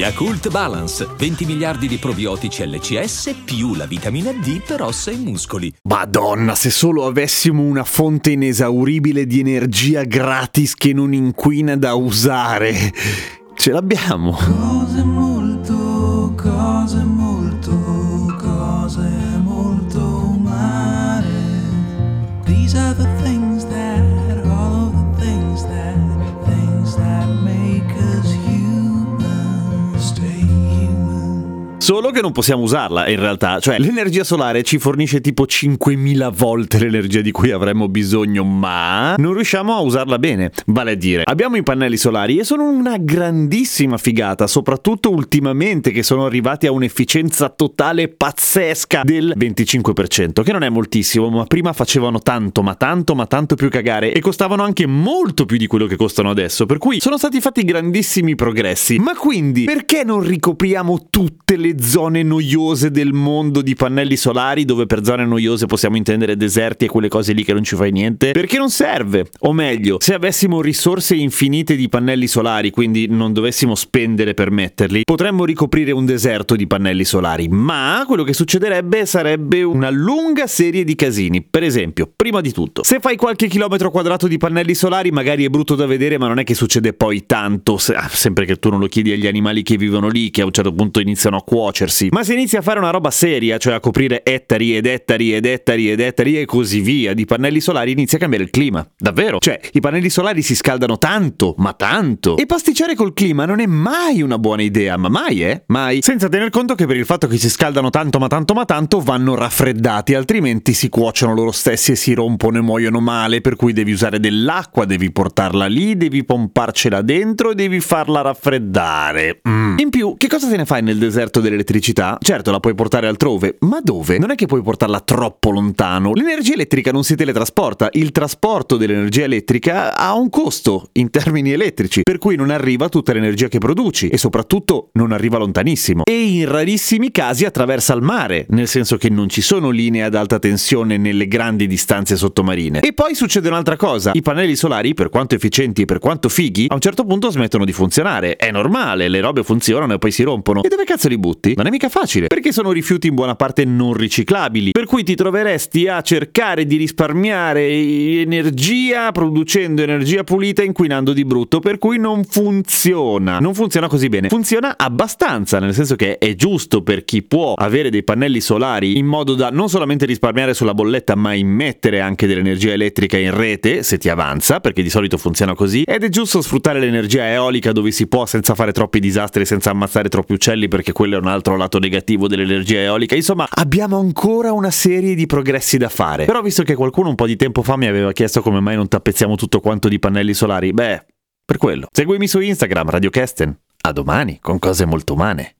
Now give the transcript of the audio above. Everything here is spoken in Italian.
Yakult Balance, 20 miliardi di probiotici LCS più la vitamina D per ossa e muscoli. Madonna, se solo avessimo una fonte inesauribile di energia gratis che non inquina da usare. Ce l'abbiamo. Cose molto, cose molto, cose molto umane. These are the things Solo che non possiamo usarla in realtà, cioè l'energia solare ci fornisce tipo 5000 volte l'energia di cui avremmo bisogno, ma non riusciamo a usarla bene. Vale a dire, abbiamo i pannelli solari e sono una grandissima figata, soprattutto ultimamente che sono arrivati a un'efficienza totale pazzesca del 25%, che non è moltissimo, ma prima facevano tanto, ma tanto, ma tanto più cagare e costavano anche molto più di quello che costano adesso, per cui sono stati fatti grandissimi progressi. Ma quindi, perché non ricopriamo tutte le zone noiose del mondo di pannelli solari, dove per zone noiose possiamo intendere deserti e quelle cose lì che non ci fai niente? Perché non serve. O meglio, se avessimo risorse infinite di pannelli solari, quindi non dovessimo spendere per metterli, potremmo ricoprire un deserto di pannelli solari. Ma quello che succederebbe sarebbe una lunga serie di casini. Per esempio, prima di tutto, se fai qualche chilometro quadrato di pannelli solari, magari è brutto da vedere, ma non è che succede poi tanto, se- ah, sempre che tu non lo chiedi agli animali che vivono lì, che a un certo punto iniziano a cuocersi. Ma se inizi a fare una roba seria, cioè a coprire ettari ed ettari ed ettari ed ettari e così via di pannelli solari, inizia a cambiare il clima. Davvero? Cioè, i pannelli solari si scaldano tanto, ma tanto. E pasticciare col clima non è mai una buona idea, ma mai, eh? Mai. Senza tener conto che per il fatto che si scaldano tanto, ma tanto, ma tanto, vanno raffreddati, altrimenti si cuociono loro stessi e si rompono e muoiono male, per cui devi usare dell'acqua, devi portarla lì, devi pomparcela dentro e devi farla raffreddare. Mm. In più, che cosa te ne fai nel deserto dell'elettricità? Certo, la puoi portare altrove, ma dove? Non è che puoi portarla troppo lontano. L'energia elettrica non si teletrasporta, il trasporto dell'energia elettrica ha un costo in termini elettrici, per cui non arriva tutta l'energia che produci e soprattutto non arriva lontanissimo. E in rarissimi casi attraversa il mare, nel senso che non ci sono linee ad alta tensione nelle grandi distanze sottomarine. E poi succede un'altra cosa, i pannelli solari, per quanto efficienti e per quanto fighi, a un certo punto smettono di funzionare. È normale, le robe funzionano e poi si rompono. E dove cazzo li butti? Non è mica facile, perché sono rifiuti in buona parte non riciclabili, per cui ti troveresti a cercare di risparmiare energia producendo energia pulita inquinando di brutto, per cui non funziona. Non funziona così bene. Funziona abbastanza, nel senso che è giusto per chi può avere dei pannelli solari in modo da non solamente risparmiare sulla bolletta, ma immettere anche dell'energia elettrica in rete, se ti avanza, perché di solito funziona così. Ed è giusto sfruttare l'energia eolica dove si può senza fare troppi disastri, senza ammazzare troppi uccelli, perché quello è un altro lato negativo dell'energia eolica. Insomma, abbiamo ancora una serie di progressi da fare. Però visto che qualcuno un po' di tempo fa mi aveva chiesto come mai non tappezziamo tutto quanto di pannelli solari, beh, per quello. Seguimi su Instagram, Radio Kesten. A domani, con cose molto umane.